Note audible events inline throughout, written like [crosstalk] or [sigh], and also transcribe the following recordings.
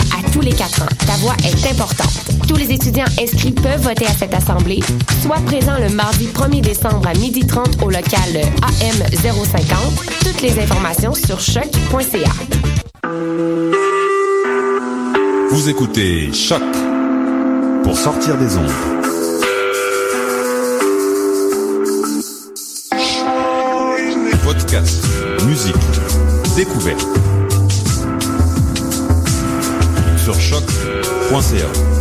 à tous les quatre ans. Ta voix est importante. Tous les étudiants inscrits peuvent voter à cette assemblée. Sois présent le mardi 1er décembre à 12h30 au local AM 050. Toutes les informations sur choc.ca. Vous écoutez Choc pour sortir des ondes. Podcast, musique, découverte. Sur choc.ca.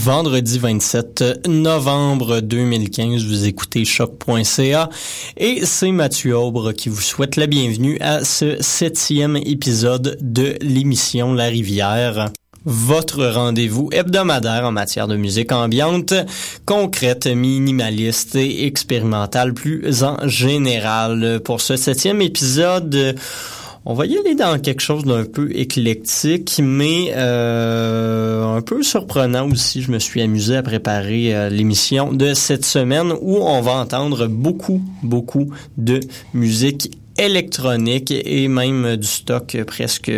Vendredi 27 novembre 2015, vous écoutez choc.ca et c'est Mathieu Aubre qui vous souhaite la bienvenue à ce septième épisode de l'émission La Rivière votre rendez-vous hebdomadaire en matière de musique ambiante, concrète, minimaliste et expérimentale plus en général. Pour ce septième épisode, on va y aller dans quelque chose d'un peu éclectique, mais euh, un peu surprenant aussi. Je me suis amusé à préparer euh, l'émission de cette semaine où on va entendre beaucoup, beaucoup de musique électronique et même du stock presque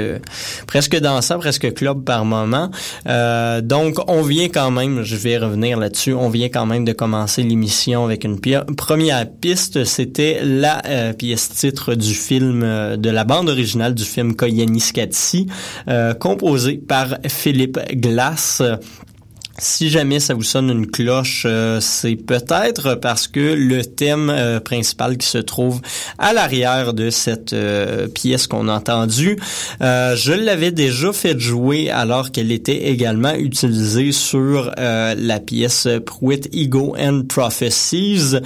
presque dansant, presque club par moment. Euh, donc on vient quand même, je vais revenir là-dessus, on vient quand même de commencer l'émission avec une première piste, c'était la euh, pièce titre du film euh, de la bande originale du film Koyani Sketsi, composée par Philippe Glass. Si jamais ça vous sonne une cloche, euh, c'est peut-être parce que le thème euh, principal qui se trouve à l'arrière de cette euh, pièce qu'on a entendue, je l'avais déjà fait jouer alors qu'elle était également utilisée sur la pièce Pruitt Ego and Prophecies,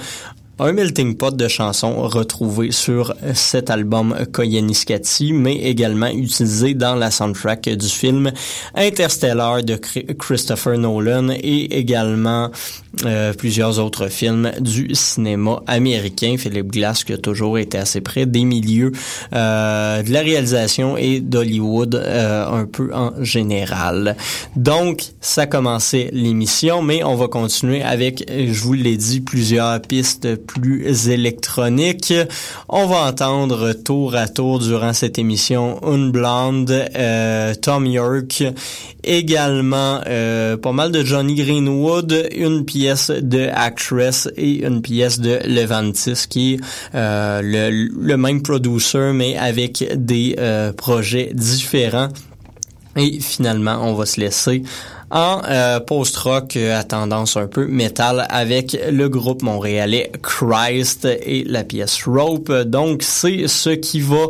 un melting pot de chansons retrouvées sur cet album Koyaanisqatsi, mais également utilisé dans la soundtrack du film Interstellar de Christopher Nolan et également euh, plusieurs autres films du cinéma américain. Philippe Glass qui a toujours été assez près des milieux euh, de la réalisation et d'Hollywood euh, un peu en général. Donc, ça commençait l'émission, mais on va continuer avec, je vous l'ai dit, plusieurs pistes plus électroniques. On va entendre tour à tour durant cette émission Une Blonde, Tom York, également pas mal de Johnny Greenwood, une pièce de Actress et une pièce de Levantis qui est euh, le, même producer mais avec des euh, projets différents. Et finalement, on va se laisser en euh, post-rock à tendance un peu métal avec le groupe montréalais Christ et la pièce Rope. Donc c'est ce qui va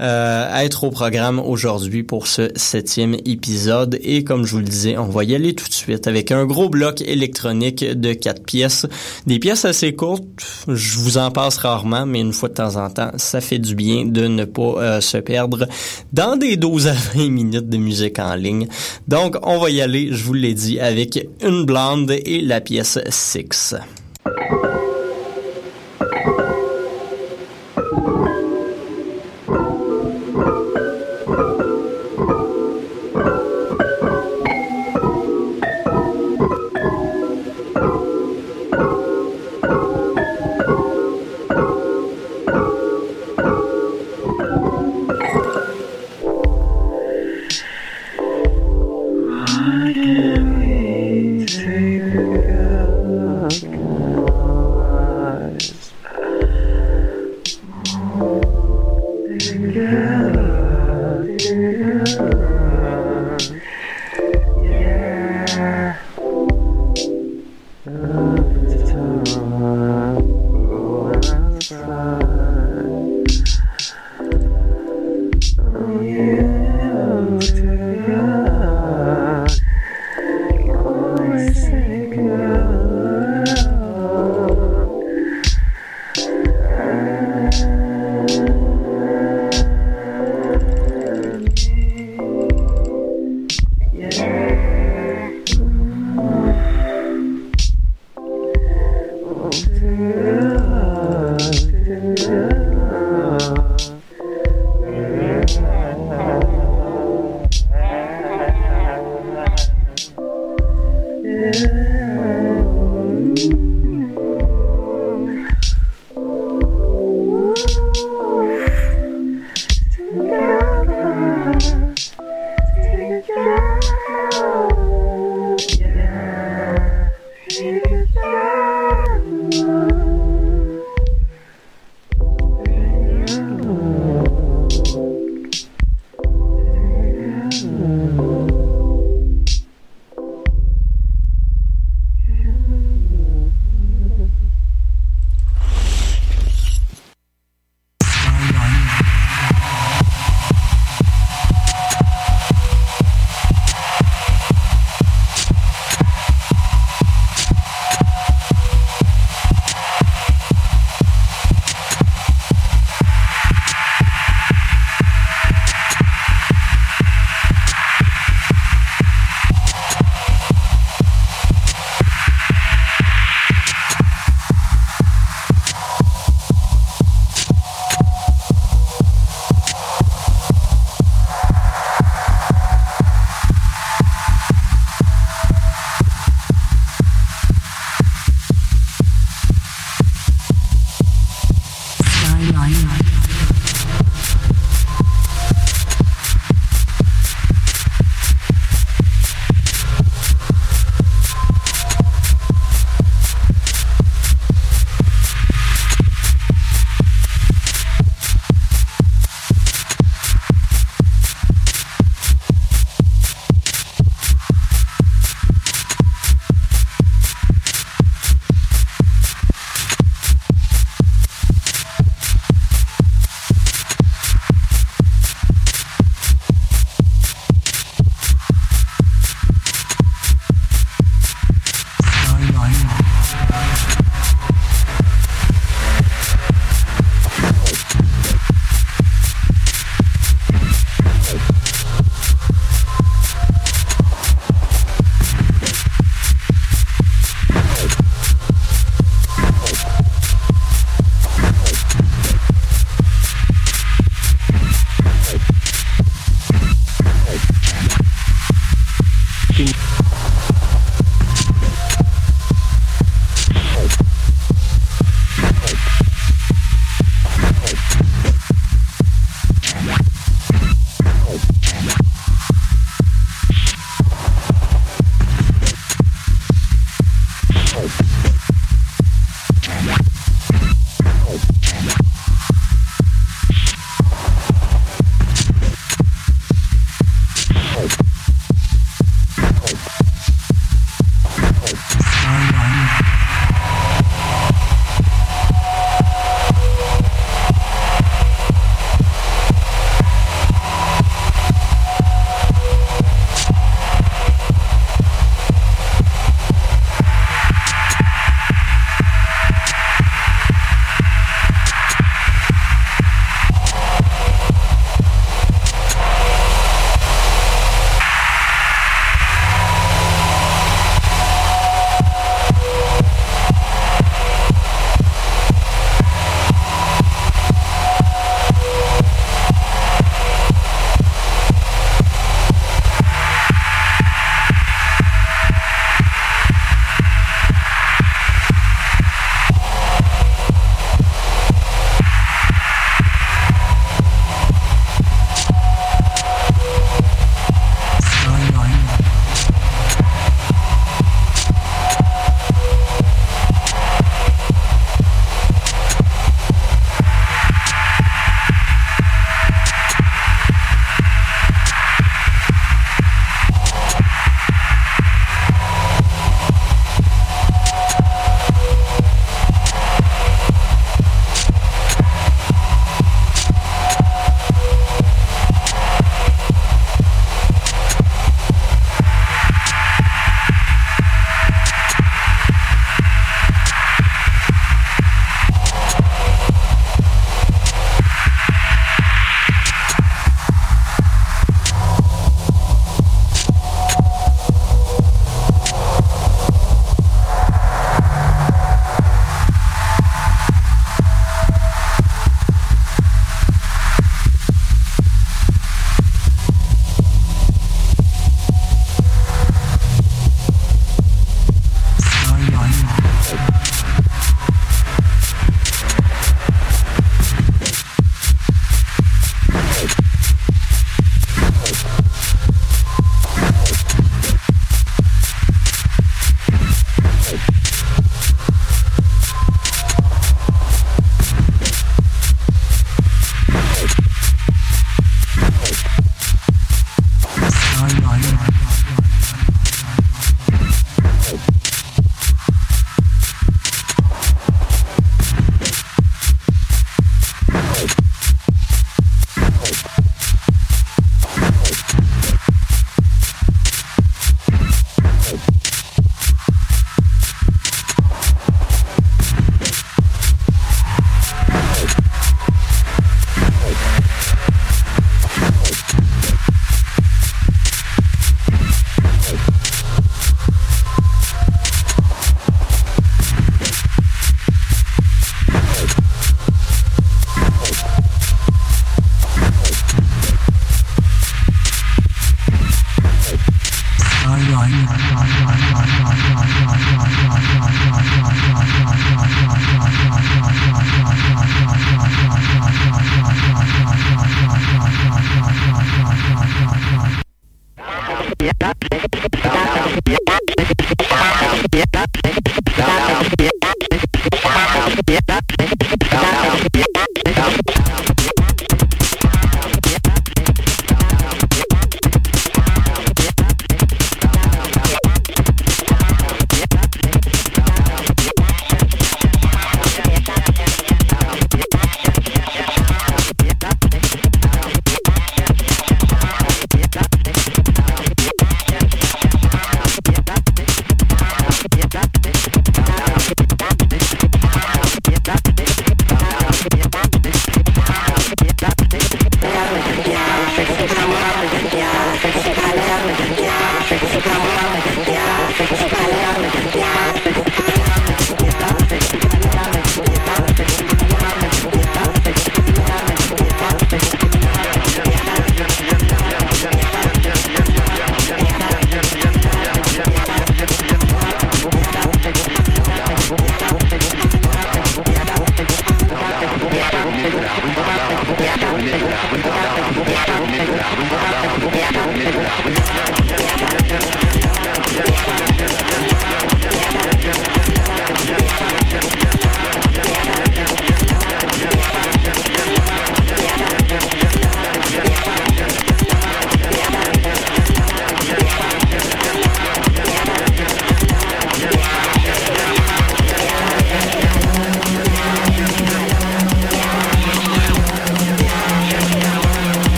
euh, être au programme aujourd'hui pour ce septième épisode et comme je vous le disais, on va y aller tout de suite avec un gros bloc électronique de quatre pièces, des pièces assez courtes. Je vous en passe rarement, mais une fois de temps en temps, ça fait du bien de ne pas euh, se perdre dans des 12 à 20 minutes de musique en ligne. Donc on va y aller je vous l'ai dit, avec une blonde et la pièce Six.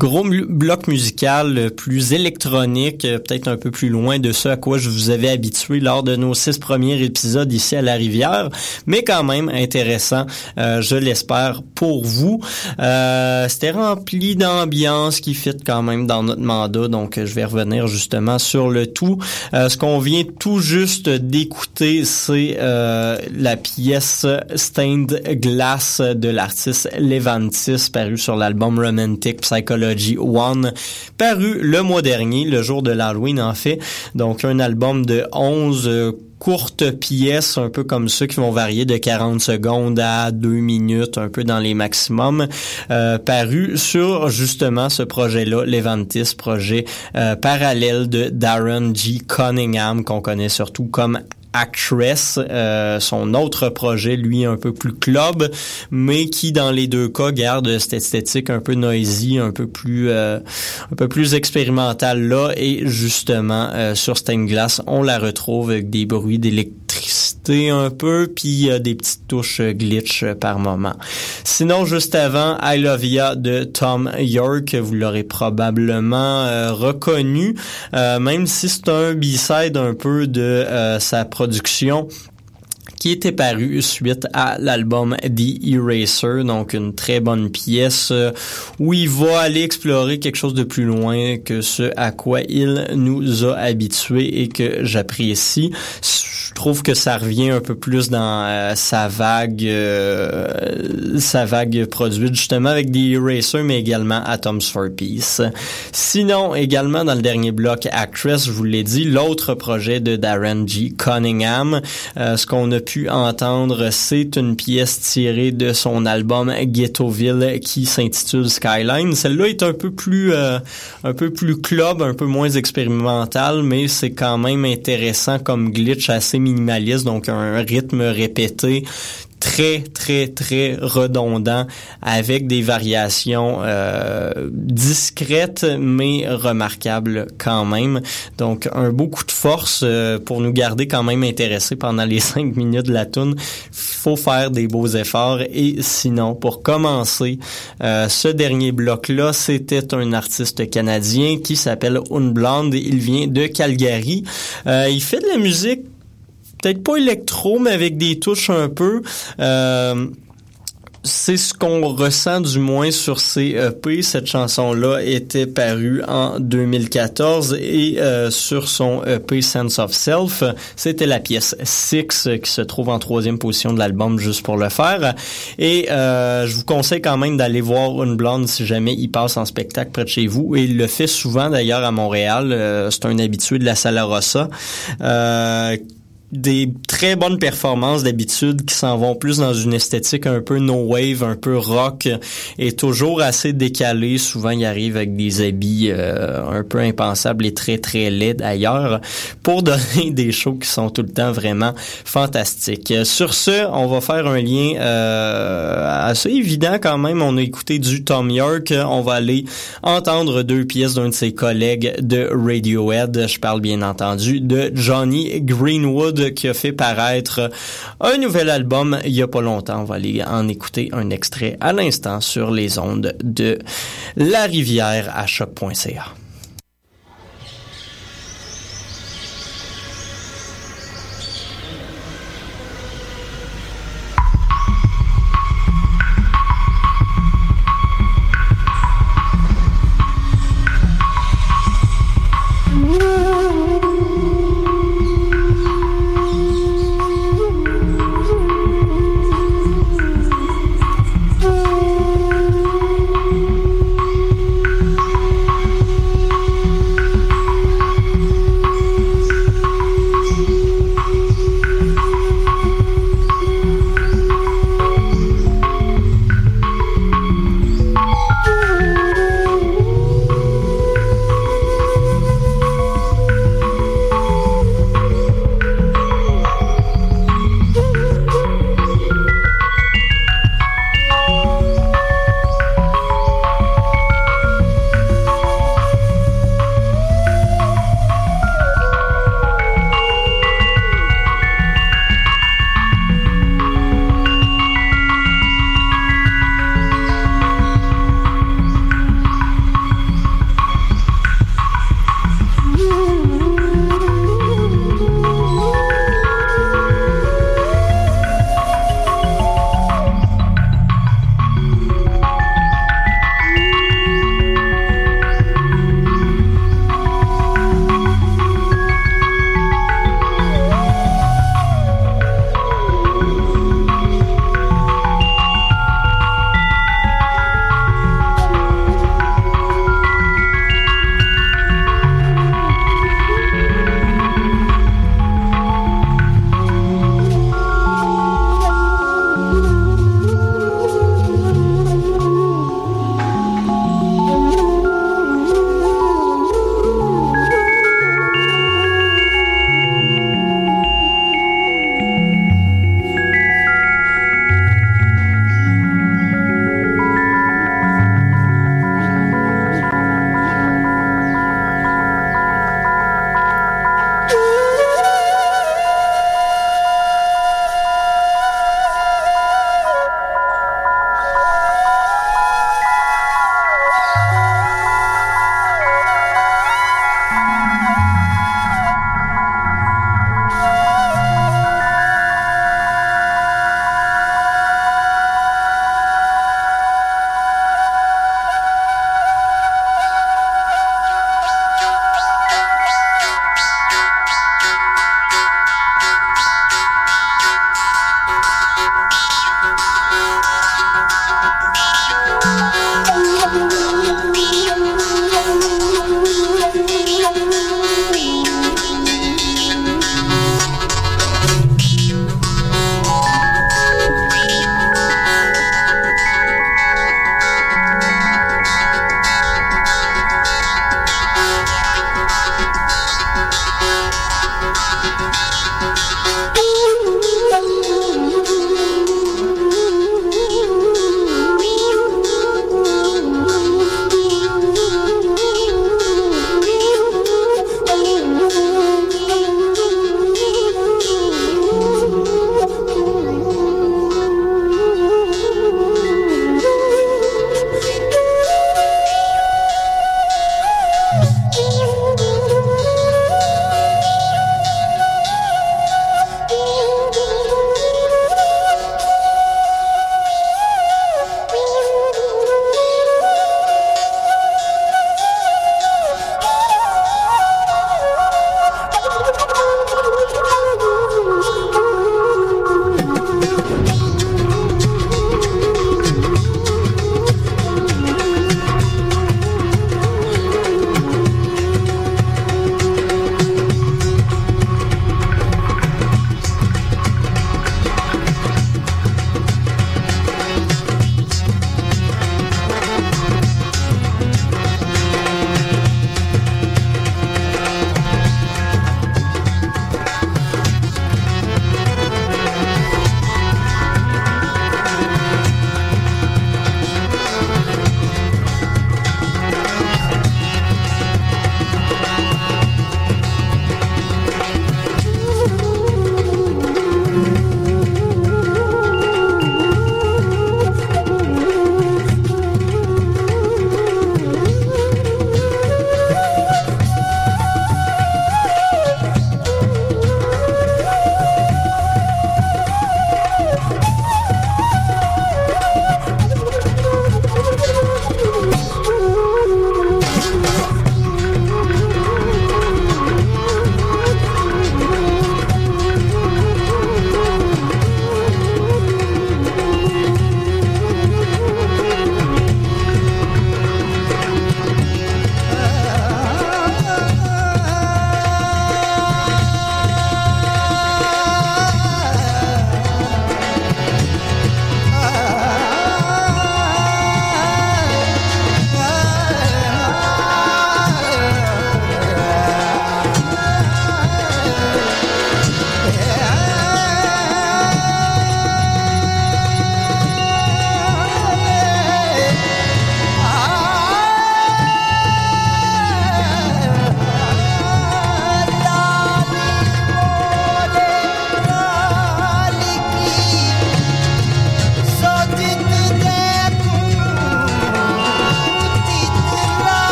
Gros bloc musical plus électronique, peut-être un peu plus loin de ce à quoi je vous avais habitué lors de nos six premiers épisodes ici à la rivière, mais quand même intéressant, je l'espère pour vous. C'était rempli d'ambiance qui fit quand même dans notre mandat, donc je vais revenir justement sur le tout. ce qu'on vient tout juste d'écouter, c'est la pièce Stained Glass de l'artiste Levantis, paru sur l'album Romantic Psychology Paru le mois dernier, le jour de l'Halloween en fait. Donc un album de 11 euh, courtes pièces, un peu comme ça, qui vont varier de 40 secondes à 2 minutes, un peu dans les maximums, euh, paru sur justement ce projet-là, Levantis, projet euh, parallèle de Darren G. Cunningham, qu'on connaît surtout comme Actress, euh, son autre projet, lui, un peu plus club, mais qui, dans les deux cas, garde cette esthétique un peu noisy, un peu plus euh, un peu plus expérimentale là. Et justement, euh, sur Stained Glass, on la retrouve avec des bruits d'électricité un peu, puis des petites touches glitch par moment. Sinon, juste avant, I Love Ya de Tom York, vous l'aurez probablement reconnu, même si c'est un B-side un peu de sa production qui était paru suite à l'album The Eraser, donc une très bonne pièce euh, où il va aller explorer quelque chose de plus loin que ce à quoi il nous a habitués et que j'apprécie. Je trouve que ça revient un peu plus dans euh, sa vague euh, sa vague produite justement avec The Eraser mais également Atoms for Peace. Sinon également dans le dernier bloc Actress, je vous l'ai dit, l'autre projet de Darren G. Cunningham, ce qu'on a pu entendre, c'est une pièce tirée de son album Ghettoville qui s'intitule Skyline. Celle-là est un peu plus euh, un peu plus club, un peu moins expérimental, mais c'est quand même intéressant comme glitch assez minimaliste, donc un rythme répété très, très, très redondant avec des variations euh, discrètes mais remarquables quand même. Donc, un beau coup de force euh, pour nous garder quand même intéressés pendant les [laughs] cinq minutes de la tune. faut faire des beaux efforts et sinon, pour commencer, euh, ce dernier bloc-là, c'était un artiste canadien qui s'appelle Unblonde. Il vient de Calgary. il fait de la musique peut-être pas électro, mais avec des touches un peu. Euh, c'est ce qu'on ressent du moins sur ces EP. Cette chanson-là était parue en 2014 et euh, sur son EP Sense of Self, c'était la pièce Six qui se trouve en troisième position de l'album juste pour le faire. Et euh, je vous conseille quand même d'aller voir Une Blonde si jamais il passe en spectacle près de chez vous. Et il le fait souvent d'ailleurs à Montréal. c'est un habitué de la Sala Rossa des très bonnes performances d'habitude qui s'en vont plus dans une esthétique un peu no wave, un peu rock et toujours assez décalé. Souvent, il arrive avec des habits euh, un peu impensables et très très laids d'ailleurs pour [laughs] donner des shows qui sont tout le temps vraiment fantastiques. Sur ce, on va faire un lien euh, assez évident quand même. On a écouté du Tom York. On va aller entendre deux pièces d'un de ses collègues de Radiohead. Je parle bien entendu de Johnny Greenwood qui a fait paraître un nouvel album il y a pas longtemps. On va aller en écouter un extrait à l'instant sur les ondes de La Rivière à choc.ca.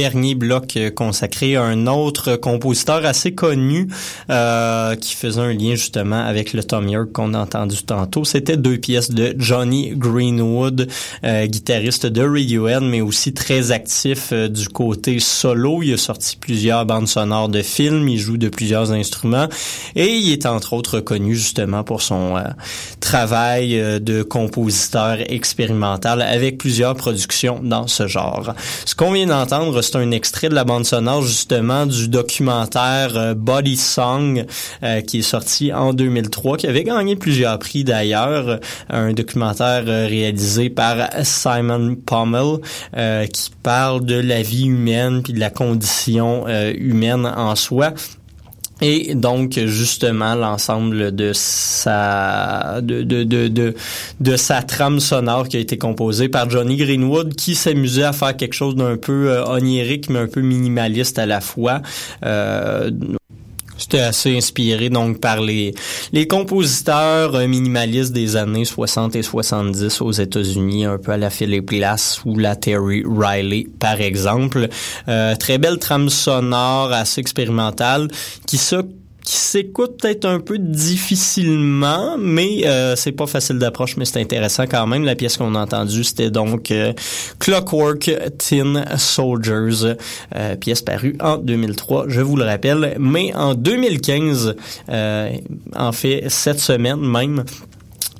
dernier bloc euh, consacré à un autre compositeur assez connu euh, qui faisait un lien justement avec le Tom York qu'on a entendu tantôt. C'était deux pièces de Johnny Greenwood, euh, guitariste de Radiohead, mais aussi très actif du côté solo. Il a sorti plusieurs bandes sonores de films, il joue de plusieurs instruments et il est entre autres connu justement pour son travail euh, de compositeur expérimental avec plusieurs productions dans ce genre. Ce qu'on vient d'entendre, c'est un extrait de la bande sonore justement du documentaire euh, Body Song euh, qui est sorti en 2003, qui avait gagné plusieurs prix d'ailleurs. Un documentaire réalisé par Simon Pommel qui parle de la vie humaine puis de la condition humaine en soi. Et donc justement l'ensemble de sa de, de, de, de, de sa trame sonore qui a été composée par Johnny Greenwood qui s'amusait à faire quelque chose d'un peu euh, onirique mais un peu minimaliste à la fois. Euh, c'était assez inspiré donc par les, les compositeurs euh, minimalistes des années 60 et 70 aux États-Unis, un peu à la Philip Glass ou la Terry Riley par exemple. Euh, très belle trame sonore, assez expérimentale, qui se qui s'écoute peut-être un peu difficilement, mais euh, c'est pas facile d'approche, mais c'est intéressant quand même. La pièce qu'on a entendue, c'était donc euh, Clockwork Tin Soldiers, euh, pièce parue en 2003, je vous le rappelle. Mais en 2015, euh, en fait, cette semaine même,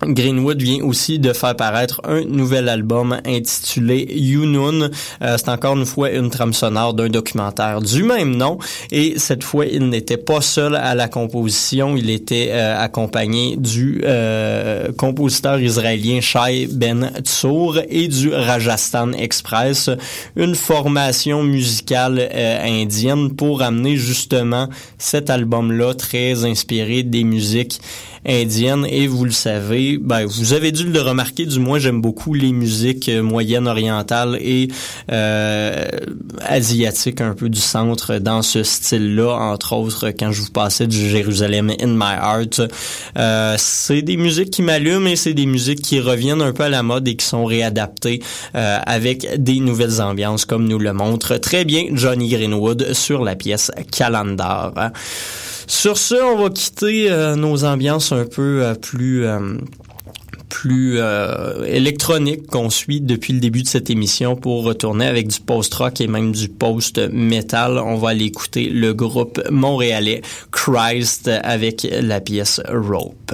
Greenwood vient aussi de faire paraître un nouvel album intitulé Yunun. Euh, c'est encore une fois une trame sonore d'un documentaire du même nom et cette fois il n'était pas seul à la composition, il était euh, accompagné du euh, compositeur israélien Shai Ben Tsour et du Rajasthan Express, une formation musicale euh, indienne pour amener justement cet album-là très inspiré des musiques indienne et vous le savez, ben, vous avez dû le remarquer, du moins j'aime beaucoup les musiques euh, moyennes orientales et euh, asiatiques un peu du centre dans ce style-là, entre autres quand je vous passais du Jérusalem in my heart. Euh, c'est des musiques qui m'allument et c'est des musiques qui reviennent un peu à la mode et qui sont réadaptées euh, avec des nouvelles ambiances comme nous le montre très bien Johnny Greenwood sur la pièce Calendar. Sur ce, on va quitter euh, nos ambiances un peu euh, plus euh, plus électroniques qu'on suit depuis le début de cette émission pour retourner avec du post-rock et même du post-metal. On va aller écouter le groupe montréalais Christ avec la pièce Rope.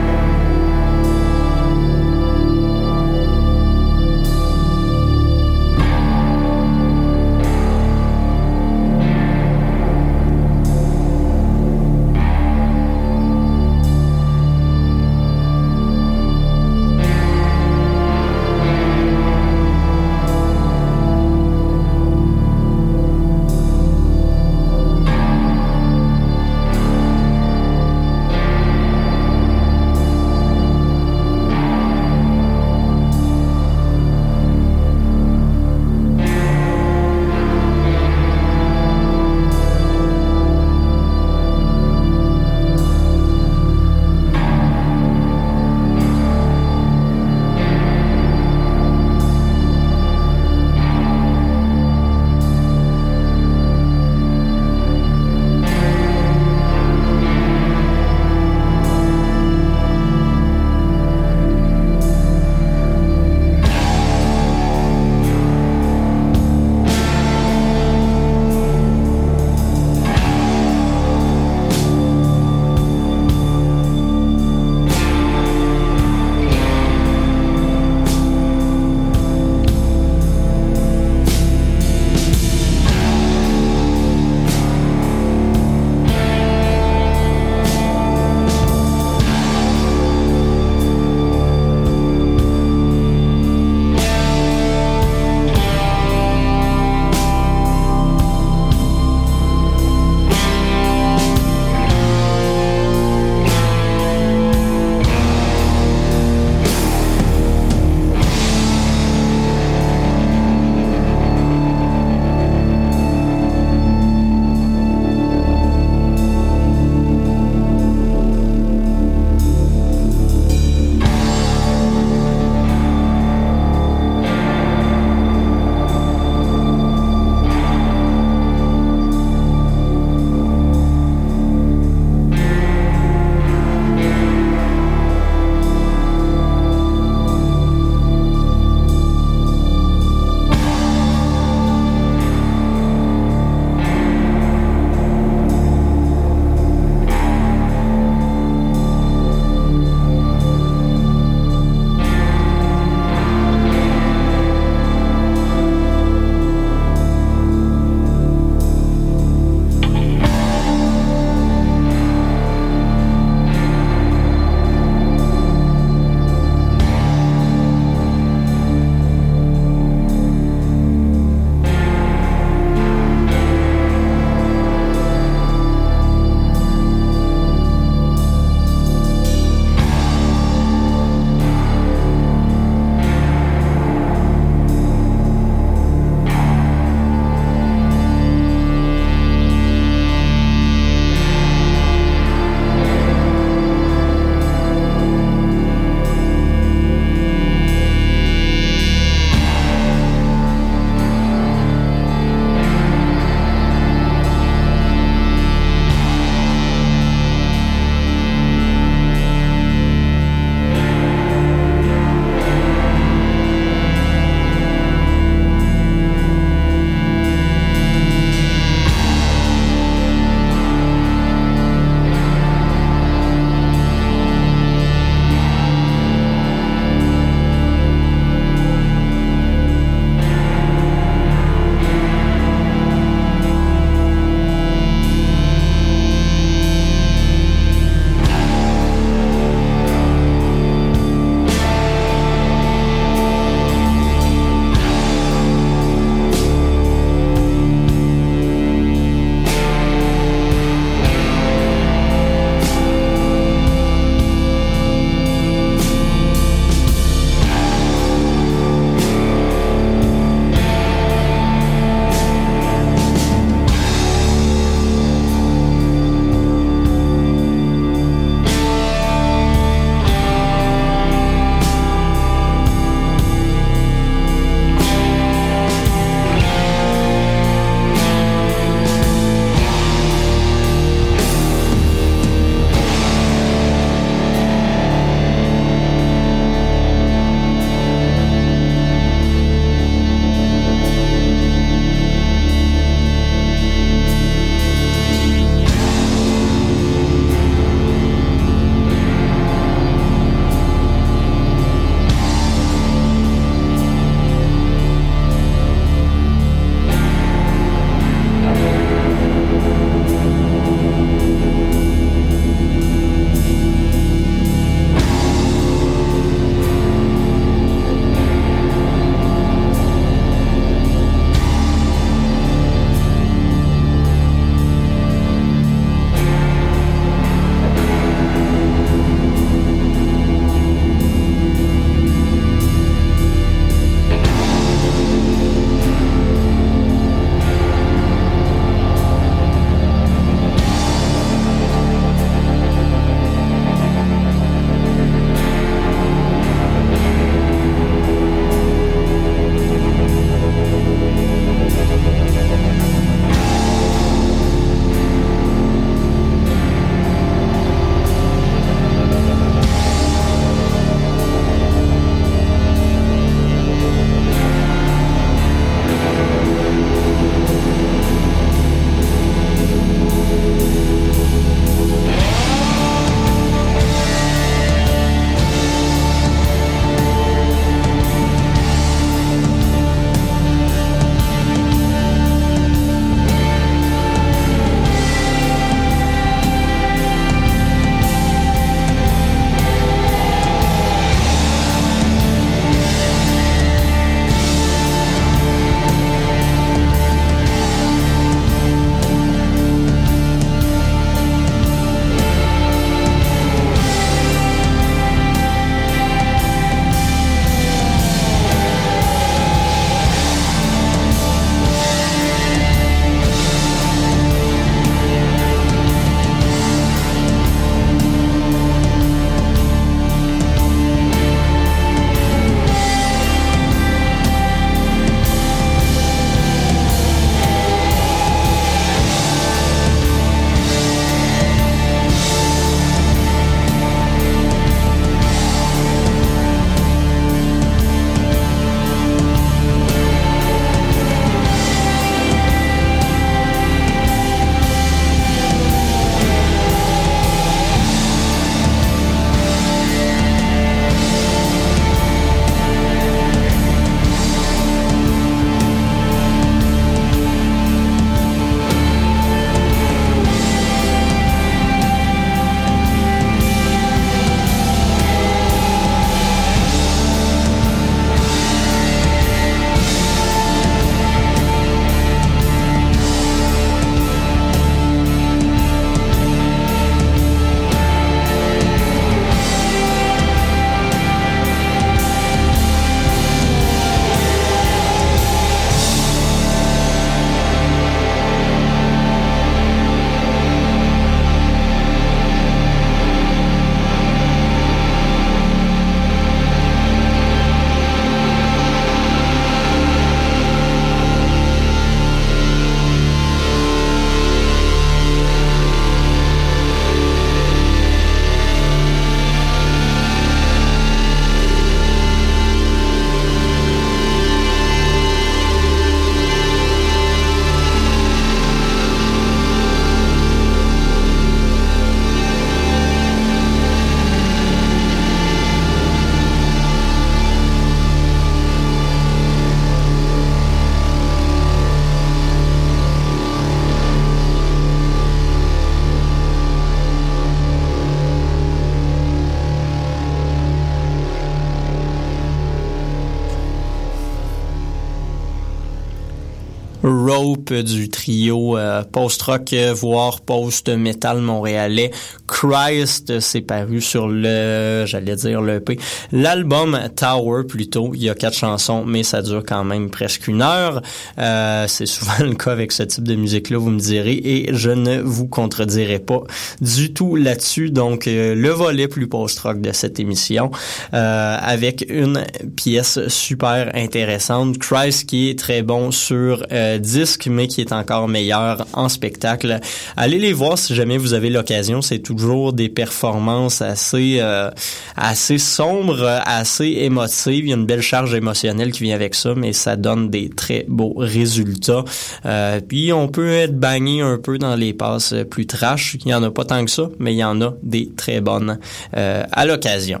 Du trio euh, post-rock voire post-metal montréalais. Christ c'est paru sur le j'allais dire le P. L'album Tower plutôt il y a quatre chansons mais ça dure quand même presque une heure. Euh, c'est souvent [laughs] le cas avec ce type de musique là vous me direz et je ne vous contredirai pas du tout là-dessus. Donc euh, le volet plus post-rock de cette émission euh, avec une pièce super intéressante. Christ qui est très bon sur euh, disque qui est encore meilleur en spectacle. Allez les voir si jamais vous avez l'occasion. C'est toujours des performances assez euh, assez sombres assez émotives. Il y a une belle charge émotionnelle qui vient avec ça mais ça donne des très beaux résultats. Euh, puis on peut être bagné un peu dans les passes plus trash. Il y en a pas tant que ça mais il y en a des très bonnes euh, à l'occasion.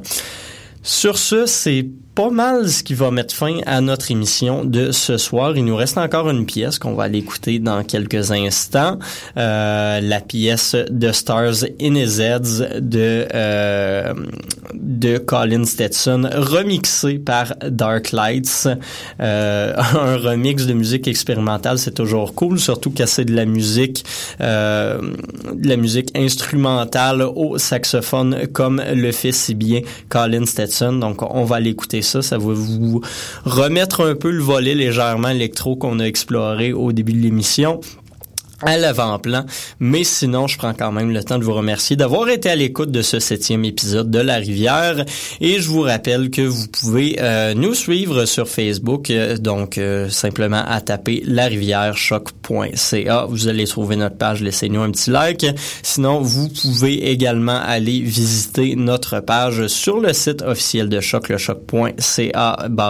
Sur ce, c'est pas mal ce qui va mettre fin à notre émission de ce soir. Il nous reste encore une pièce qu'on va aller écouter dans quelques instants. Euh, la pièce de Stars in His Heads de, euh, de Colin Stetson, remixée par Dark Lights. Euh, [laughs] un remix de musique expérimentale, c'est toujours cool, surtout que c'est de la musique, de la musique instrumentale au saxophone, comme le fait si bien Colin Stetson. Donc, on va aller écouter ça. Ça va vous remettre un peu le volet légèrement électro qu'on a exploré au début de l'émission à l'avant-plan. Mais sinon, je prends quand même le temps de vous remercier d'avoir été à l'écoute de ce septième épisode de La Rivière. Et je vous rappelle que vous pouvez euh, nous suivre sur Facebook. euh, donc, euh, simplement à taper La Rivière choc.ca. Vous allez trouver notre page. Laissez-nous un petit like. Sinon, vous pouvez également aller visiter notre page sur le site officiel de Choc, le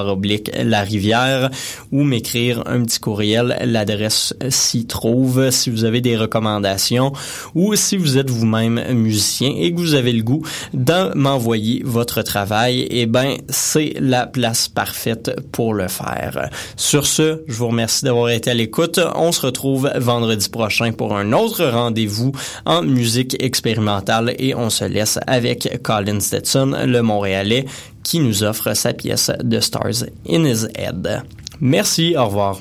oblique La Rivière ou m'écrire un petit courriel. L'adresse s'y trouve si vous avez des recommandations ou si vous êtes vous-même musicien et que vous avez le goût de m'envoyer votre travail, eh ben c'est la place parfaite pour le faire. Sur ce, je vous remercie d'avoir été à l'écoute. On se retrouve vendredi prochain pour un autre rendez-vous en musique expérimentale et on se laisse avec Colin Stetson, le Montréalais, qui nous offre sa pièce de Stars in His Head. Merci, au revoir.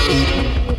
Thank